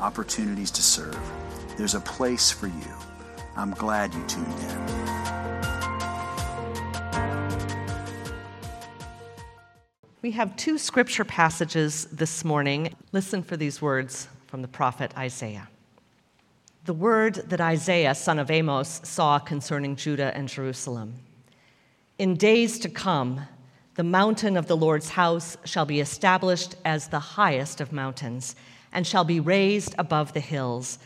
opportunities to serve. There's a place for you. I'm glad you tuned in. We have two scripture passages this morning. Listen for these words from the prophet Isaiah. The word that Isaiah, son of Amos, saw concerning Judah and Jerusalem. In days to come, the mountain of the Lord's house shall be established as the highest of mountains and shall be raised above the hills.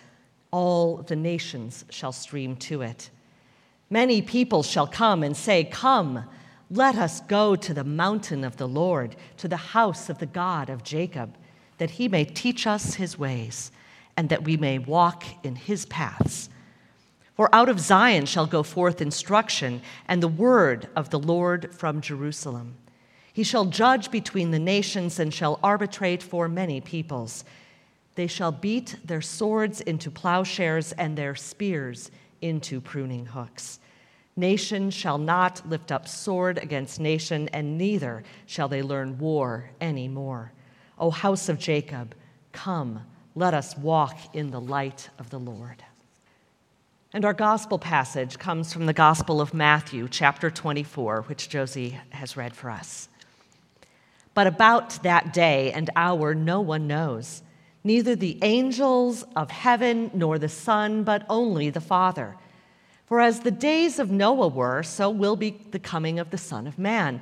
All the nations shall stream to it. Many people shall come and say, Come, let us go to the mountain of the Lord, to the house of the God of Jacob, that he may teach us his ways, and that we may walk in his paths. For out of Zion shall go forth instruction, and the word of the Lord from Jerusalem. He shall judge between the nations and shall arbitrate for many peoples. They shall beat their swords into plowshares and their spears into pruning hooks. Nation shall not lift up sword against nation, and neither shall they learn war any more. O house of Jacob, come, let us walk in the light of the Lord. And our gospel passage comes from the Gospel of Matthew, chapter 24, which Josie has read for us. But about that day and hour, no one knows neither the angels of heaven nor the Son, but only the Father. For as the days of Noah were, so will be the coming of the Son of Man.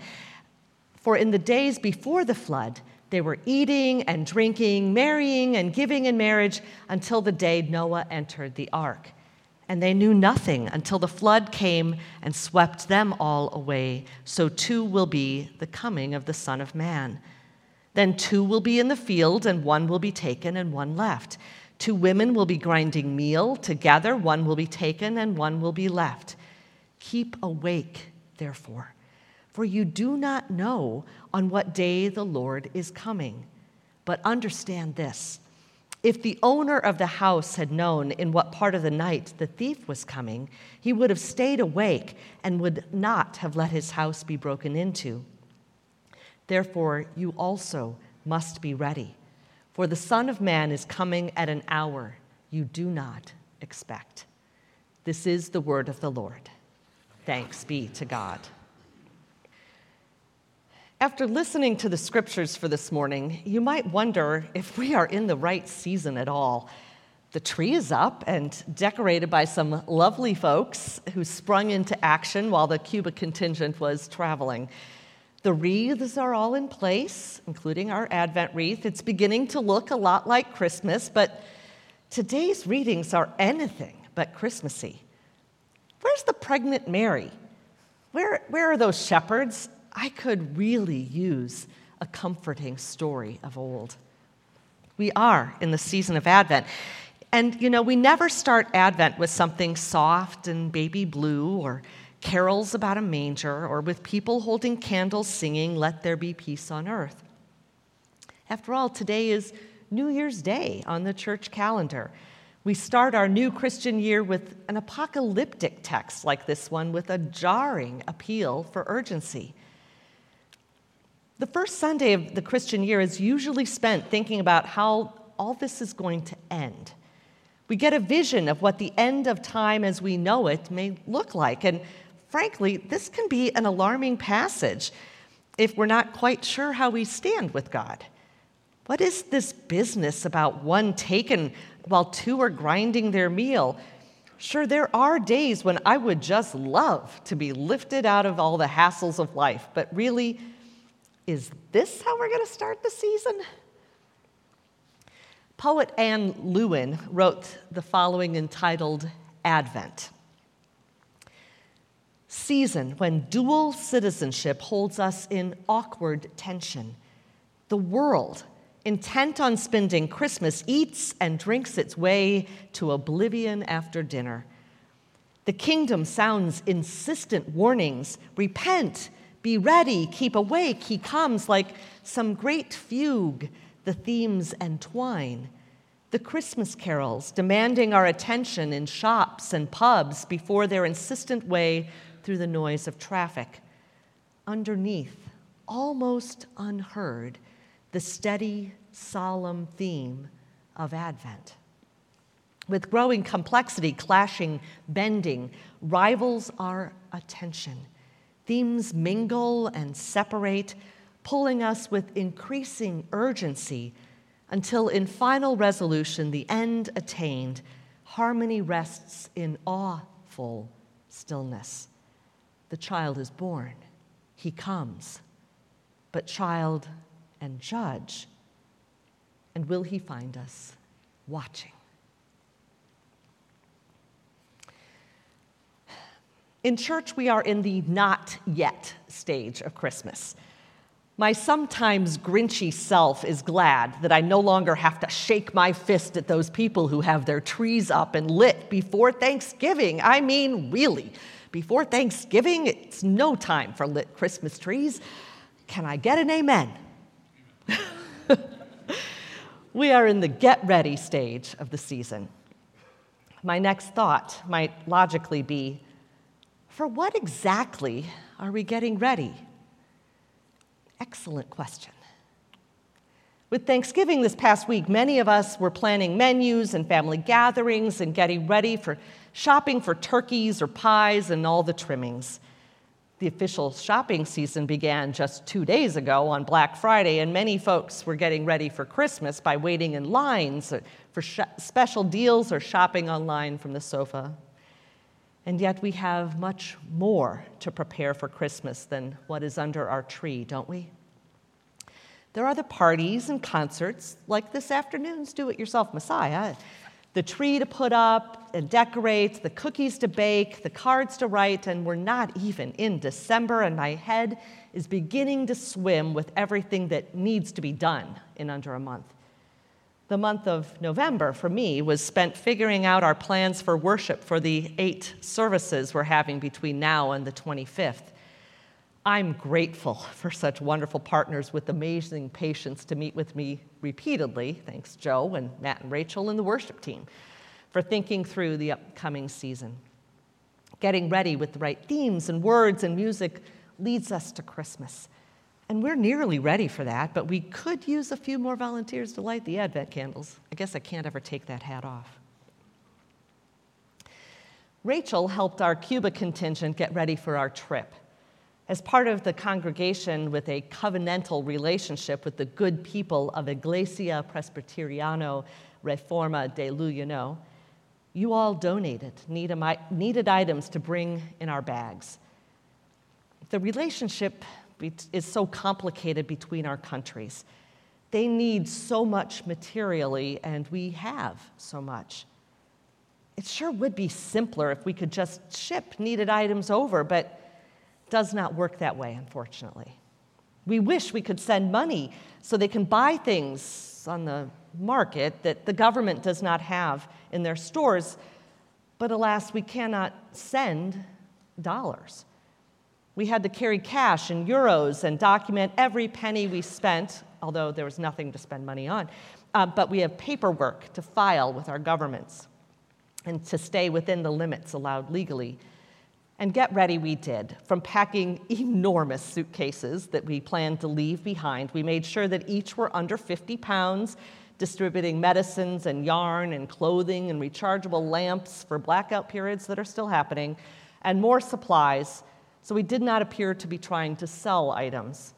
For in the days before the flood, they were eating and drinking, marrying and giving in marriage until the day Noah entered the ark. And they knew nothing until the flood came and swept them all away. So too will be the coming of the Son of Man. Then two will be in the field, and one will be taken, and one left. Two women will be grinding meal together, one will be taken, and one will be left. Keep awake, therefore, for you do not know on what day the Lord is coming. But understand this if the owner of the house had known in what part of the night the thief was coming, he would have stayed awake and would not have let his house be broken into. Therefore, you also must be ready, for the Son of Man is coming at an hour you do not expect. This is the word of the Lord. Thanks be to God. After listening to the scriptures for this morning, you might wonder if we are in the right season at all. The tree is up and decorated by some lovely folks who sprung into action while the Cuba contingent was traveling. The wreaths are all in place, including our Advent wreath. It's beginning to look a lot like Christmas, but today's readings are anything but Christmassy. Where's the pregnant Mary? Where, where are those shepherds? I could really use a comforting story of old. We are in the season of Advent. And, you know, we never start Advent with something soft and baby blue or carols about a manger, or with people holding candles singing, Let There Be Peace on Earth. After all, today is New Year's Day on the church calendar. We start our new Christian year with an apocalyptic text like this one with a jarring appeal for urgency. The first Sunday of the Christian year is usually spent thinking about how all this is going to end. We get a vision of what the end of time as we know it may look like, and frankly, this can be an alarming passage if we're not quite sure how we stand with God. What is this business about one taken while two are grinding their meal? Sure, there are days when I would just love to be lifted out of all the hassles of life, but really, is this how we're going to start the season? Poet Ann Lewin wrote the following entitled Advent. Season when dual citizenship holds us in awkward tension. The world, intent on spending Christmas, eats and drinks its way to oblivion after dinner. The kingdom sounds insistent warnings repent, be ready, keep awake. He comes like some great fugue the themes entwine. The Christmas carols demanding our attention in shops and pubs before their insistent way through the noise of traffic. Underneath, almost unheard, the steady, solemn theme of Advent. With growing complexity, clashing, bending, rivals our attention. Themes mingle and separate, pulling us with increasing urgency until, in final resolution, the end attained, harmony rests in awful stillness. The child is born, he comes. But, child and judge, and will he find us watching? In church, we are in the not yet stage of Christmas. My sometimes grinchy self is glad that I no longer have to shake my fist at those people who have their trees up and lit before Thanksgiving. I mean, really, before Thanksgiving, it's no time for lit Christmas trees. Can I get an amen? we are in the get ready stage of the season. My next thought might logically be for what exactly are we getting ready? Excellent question. With Thanksgiving this past week, many of us were planning menus and family gatherings and getting ready for shopping for turkeys or pies and all the trimmings. The official shopping season began just two days ago on Black Friday, and many folks were getting ready for Christmas by waiting in lines for sh- special deals or shopping online from the sofa. And yet, we have much more to prepare for Christmas than what is under our tree, don't we? There are the parties and concerts, like this afternoon's Do It Yourself Messiah. The tree to put up and decorate, the cookies to bake, the cards to write, and we're not even in December, and my head is beginning to swim with everything that needs to be done in under a month. The month of November for me was spent figuring out our plans for worship for the eight services we're having between now and the 25th. I'm grateful for such wonderful partners with amazing patience to meet with me repeatedly. Thanks, Joe and Matt and Rachel and the worship team for thinking through the upcoming season. Getting ready with the right themes and words and music leads us to Christmas. And we're nearly ready for that, but we could use a few more volunteers to light the Advent candles. I guess I can't ever take that hat off. Rachel helped our Cuba contingent get ready for our trip. As part of the congregation with a covenantal relationship with the good people of Iglesia Presbiteriano Reforma de Luyano, you all donated needed items to bring in our bags. The relationship is so complicated between our countries. They need so much materially, and we have so much. It sure would be simpler if we could just ship needed items over, but does not work that way, unfortunately. We wish we could send money so they can buy things on the market that the government does not have in their stores, but alas, we cannot send dollars. We had to carry cash and euros and document every penny we spent, although there was nothing to spend money on. Uh, but we have paperwork to file with our governments and to stay within the limits allowed legally. And get ready we did. From packing enormous suitcases that we planned to leave behind, we made sure that each were under 50 pounds, distributing medicines and yarn and clothing and rechargeable lamps for blackout periods that are still happening, and more supplies, so we did not appear to be trying to sell items.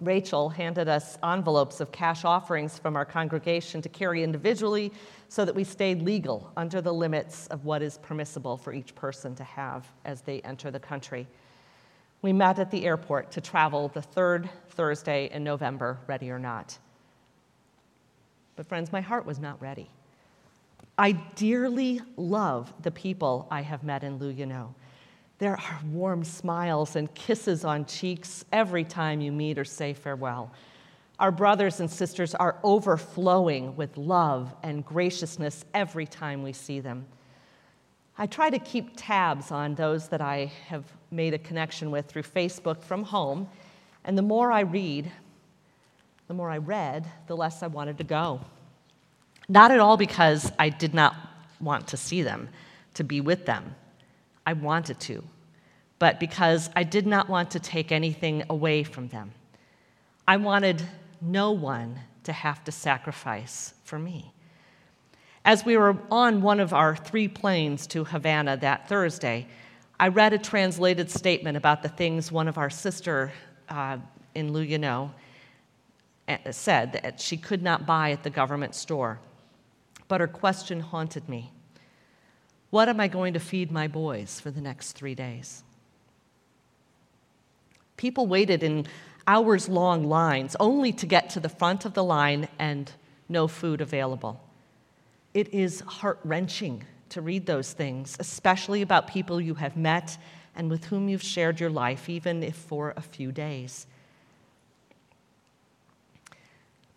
Rachel handed us envelopes of cash offerings from our congregation to carry individually so that we stayed legal under the limits of what is permissible for each person to have as they enter the country. We met at the airport to travel the third Thursday in November, ready or not. But, friends, my heart was not ready. I dearly love the people I have met in Luyano. There are warm smiles and kisses on cheeks every time you meet or say farewell. Our brothers and sisters are overflowing with love and graciousness every time we see them. I try to keep tabs on those that I have made a connection with through Facebook from home, and the more I read, the more I read, the less I wanted to go. Not at all because I did not want to see them, to be with them. I wanted to, but because I did not want to take anything away from them. I wanted no one to have to sacrifice for me. As we were on one of our three planes to Havana that Thursday, I read a translated statement about the things one of our sister uh, in Luyano uh, said that she could not buy at the government store. But her question haunted me. What am I going to feed my boys for the next three days? People waited in hours long lines only to get to the front of the line and no food available. It is heart wrenching to read those things, especially about people you have met and with whom you've shared your life, even if for a few days.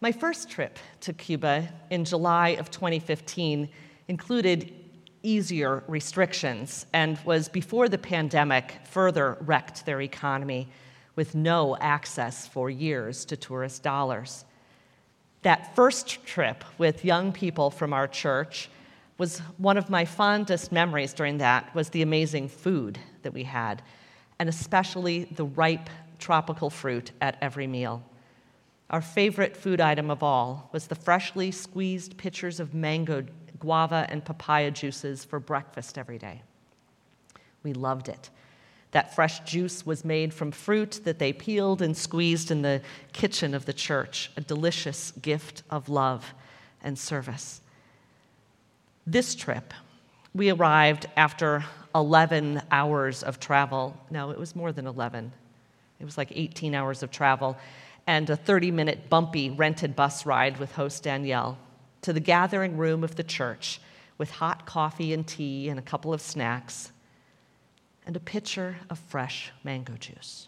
My first trip to Cuba in July of 2015 included easier restrictions and was before the pandemic further wrecked their economy with no access for years to tourist dollars. That first trip with young people from our church was one of my fondest memories during that was the amazing food that we had and especially the ripe tropical fruit at every meal. Our favorite food item of all was the freshly squeezed pitchers of mango guava, and papaya juices for breakfast every day. We loved it. That fresh juice was made from fruit that they peeled and squeezed in the kitchen of the church, a delicious gift of love and service. This trip, we arrived after 11 hours of travel. No, it was more than 11. It was like 18 hours of travel and a 30 minute bumpy rented bus ride with host Danielle to the gathering room of the church with hot coffee and tea and a couple of snacks and a pitcher of fresh mango juice.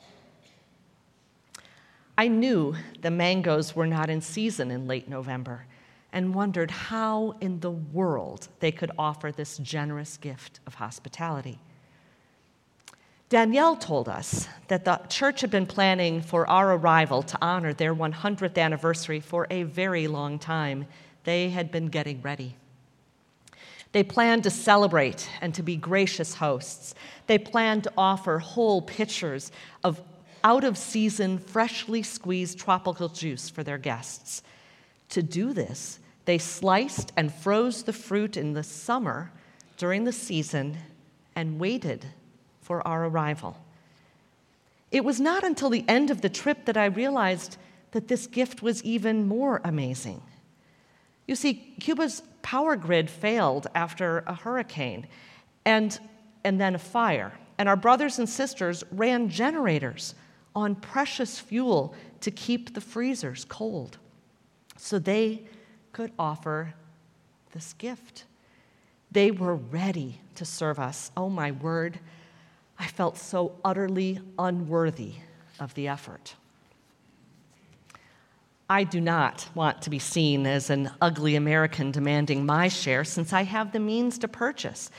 I knew the mangoes were not in season in late November and wondered how in the world they could offer this generous gift of hospitality. Danielle told us that the church had been planning for our arrival to honor their 100th anniversary for a very long time they had been getting ready. They planned to celebrate and to be gracious hosts. They planned to offer whole pitchers of out of season, freshly squeezed tropical juice for their guests. To do this, they sliced and froze the fruit in the summer during the season and waited for our arrival. It was not until the end of the trip that I realized that this gift was even more amazing. You see, Cuba's power grid failed after a hurricane and, and then a fire. And our brothers and sisters ran generators on precious fuel to keep the freezers cold so they could offer this gift. They were ready to serve us. Oh, my word, I felt so utterly unworthy of the effort. I do not want to be seen as an ugly American demanding my share since I have the means to purchase.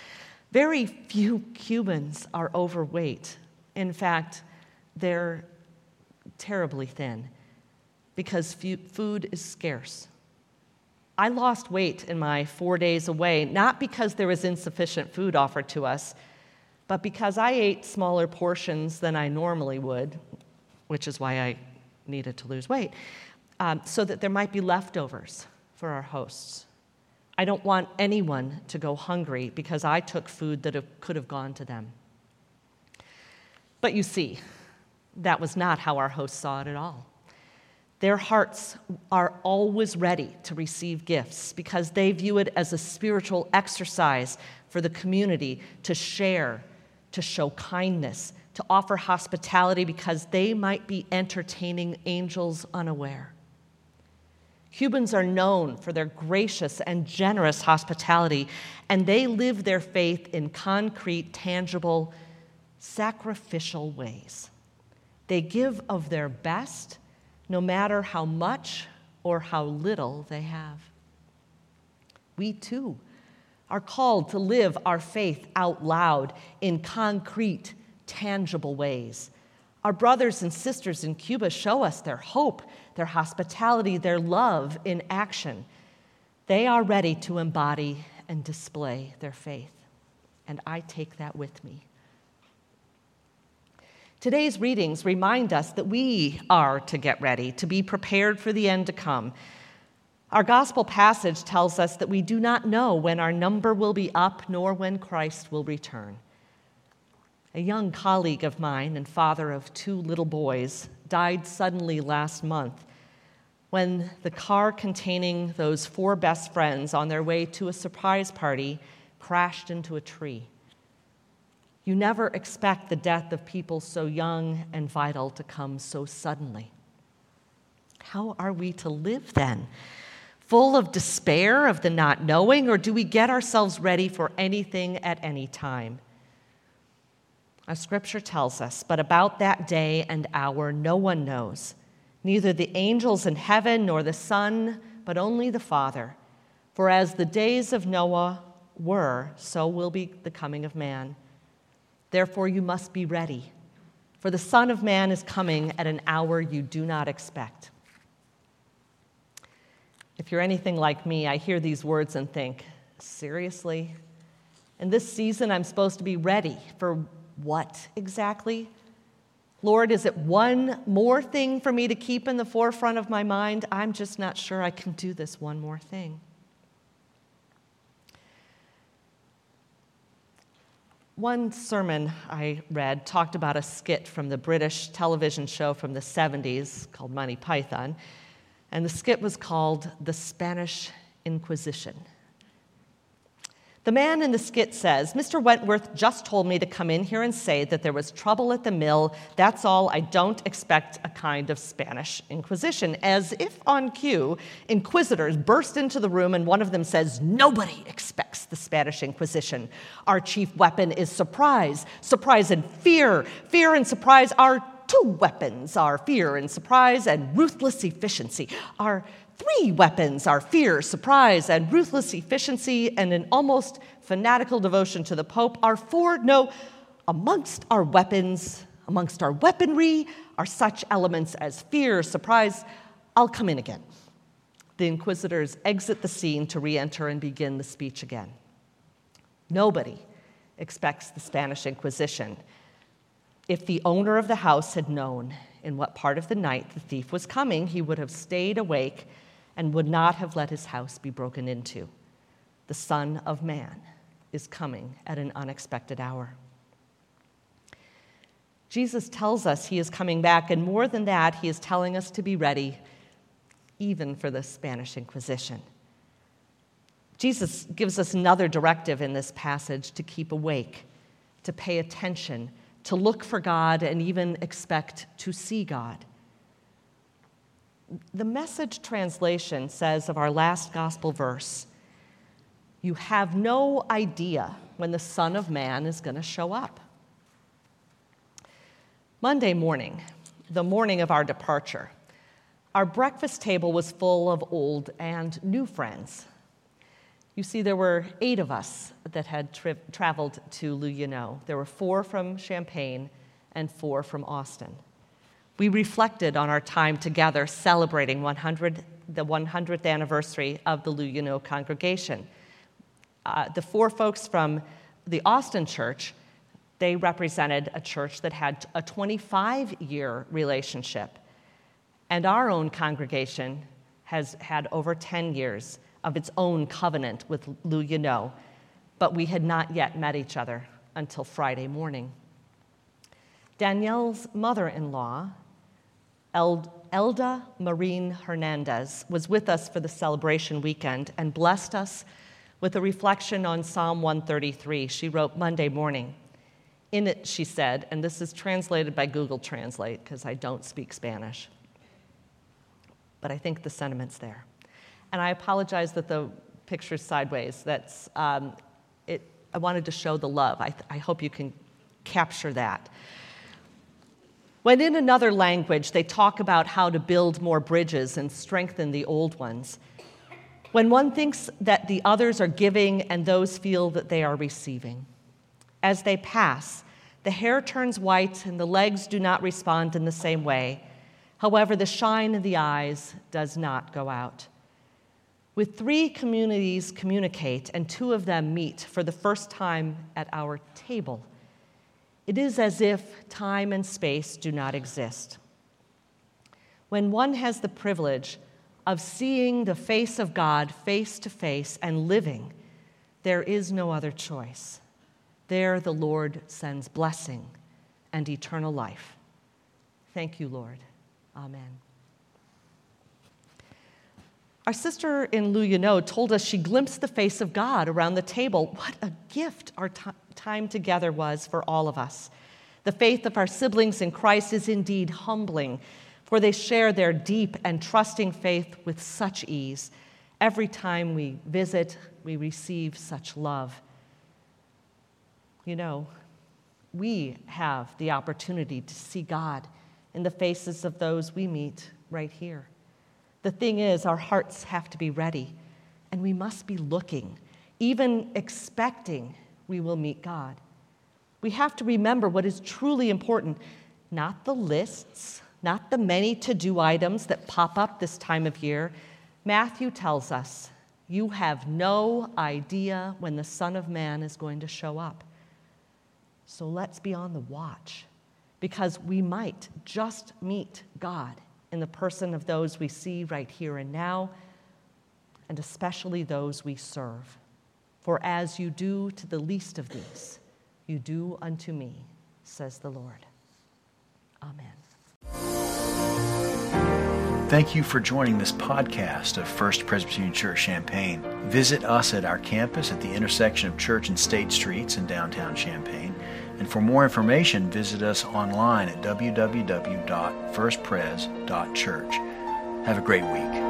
Very few Cubans are overweight. In fact, they're terribly thin because food is scarce. I lost weight in my four days away, not because there was insufficient food offered to us, but because I ate smaller portions than I normally would, which is why I needed to lose weight um, so that there might be leftovers for our hosts. I don't want anyone to go hungry because I took food that could have gone to them. But you see, that was not how our hosts saw it at all. Their hearts are always ready to receive gifts because they view it as a spiritual exercise for the community to share, to show kindness, to offer hospitality because they might be entertaining angels unaware. Cubans are known for their gracious and generous hospitality, and they live their faith in concrete, tangible, sacrificial ways. They give of their best no matter how much or how little they have. We too are called to live our faith out loud in concrete, tangible ways. Our brothers and sisters in Cuba show us their hope, their hospitality, their love in action. They are ready to embody and display their faith, and I take that with me. Today's readings remind us that we are to get ready, to be prepared for the end to come. Our gospel passage tells us that we do not know when our number will be up nor when Christ will return. A young colleague of mine and father of two little boys died suddenly last month when the car containing those four best friends on their way to a surprise party crashed into a tree. You never expect the death of people so young and vital to come so suddenly. How are we to live then? Full of despair of the not knowing, or do we get ourselves ready for anything at any time? Our scripture tells us, but about that day and hour no one knows, neither the angels in heaven nor the Son, but only the Father. For as the days of Noah were, so will be the coming of man. Therefore, you must be ready, for the Son of Man is coming at an hour you do not expect. If you're anything like me, I hear these words and think, seriously? In this season, I'm supposed to be ready for what exactly? Lord, is it one more thing for me to keep in the forefront of my mind? I'm just not sure I can do this one more thing. One sermon I read talked about a skit from the British television show from the 70s called Monty Python, and the skit was called The Spanish Inquisition. The man in the skit says, Mr. Wentworth just told me to come in here and say that there was trouble at the mill. That's all. I don't expect a kind of Spanish Inquisition. As if on cue, inquisitors burst into the room and one of them says, Nobody expects the Spanish Inquisition. Our chief weapon is surprise. Surprise and fear. Fear and surprise are two weapons are fear and surprise and ruthless efficiency. Our three weapons are fear, surprise, and ruthless efficiency, and an almost fanatical devotion to the Pope are four. No, amongst our weapons, amongst our weaponry, are such elements as fear, surprise. I'll come in again. The inquisitors exit the scene to re enter and begin the speech again. Nobody expects the Spanish Inquisition. If the owner of the house had known in what part of the night the thief was coming, he would have stayed awake and would not have let his house be broken into. The Son of Man is coming at an unexpected hour. Jesus tells us he is coming back, and more than that, he is telling us to be ready, even for the Spanish Inquisition. Jesus gives us another directive in this passage to keep awake, to pay attention, to look for God, and even expect to see God. The message translation says of our last gospel verse, You have no idea when the Son of Man is going to show up. Monday morning, the morning of our departure, our breakfast table was full of old and new friends. You see, there were eight of us that had tri- traveled to Luyano There were four from Champaign and four from Austin we reflected on our time together celebrating 100, the 100th anniversary of the Luyano congregation. Uh, the four folks from the Austin church, they represented a church that had a 25 year relationship. And our own congregation has had over 10 years of its own covenant with Luyano but we had not yet met each other until Friday morning. Danielle's mother in law Elda Marine Hernandez was with us for the celebration weekend and blessed us with a reflection on Psalm 133. She wrote Monday morning. In it, she said, and this is translated by Google Translate because I don't speak Spanish, but I think the sentiment's there. And I apologize that the picture's sideways. That's, um, it, I wanted to show the love. I, I hope you can capture that. When in another language they talk about how to build more bridges and strengthen the old ones, when one thinks that the others are giving and those feel that they are receiving, as they pass, the hair turns white and the legs do not respond in the same way. However, the shine in the eyes does not go out. With three communities communicate and two of them meet for the first time at our table it is as if time and space do not exist. When one has the privilege of seeing the face of God face to face and living, there is no other choice. There, the Lord sends blessing and eternal life. Thank you, Lord. Amen. Our sister in Luyano told us she glimpsed the face of God around the table. What a gift our t- time together was for all of us. The faith of our siblings in Christ is indeed humbling, for they share their deep and trusting faith with such ease. Every time we visit, we receive such love. You know, we have the opportunity to see God in the faces of those we meet right here. The thing is, our hearts have to be ready, and we must be looking, even expecting we will meet God. We have to remember what is truly important, not the lists, not the many to do items that pop up this time of year. Matthew tells us, You have no idea when the Son of Man is going to show up. So let's be on the watch because we might just meet God in the person of those we see right here and now, and especially those we serve. For as you do to the least of these, you do unto me, says the Lord. Amen. Thank you for joining this podcast of First Presbyterian Church Champaign. Visit us at our campus at the intersection of Church and State Streets in downtown Champaign. And for more information, visit us online at www.firstpres.church. Have a great week.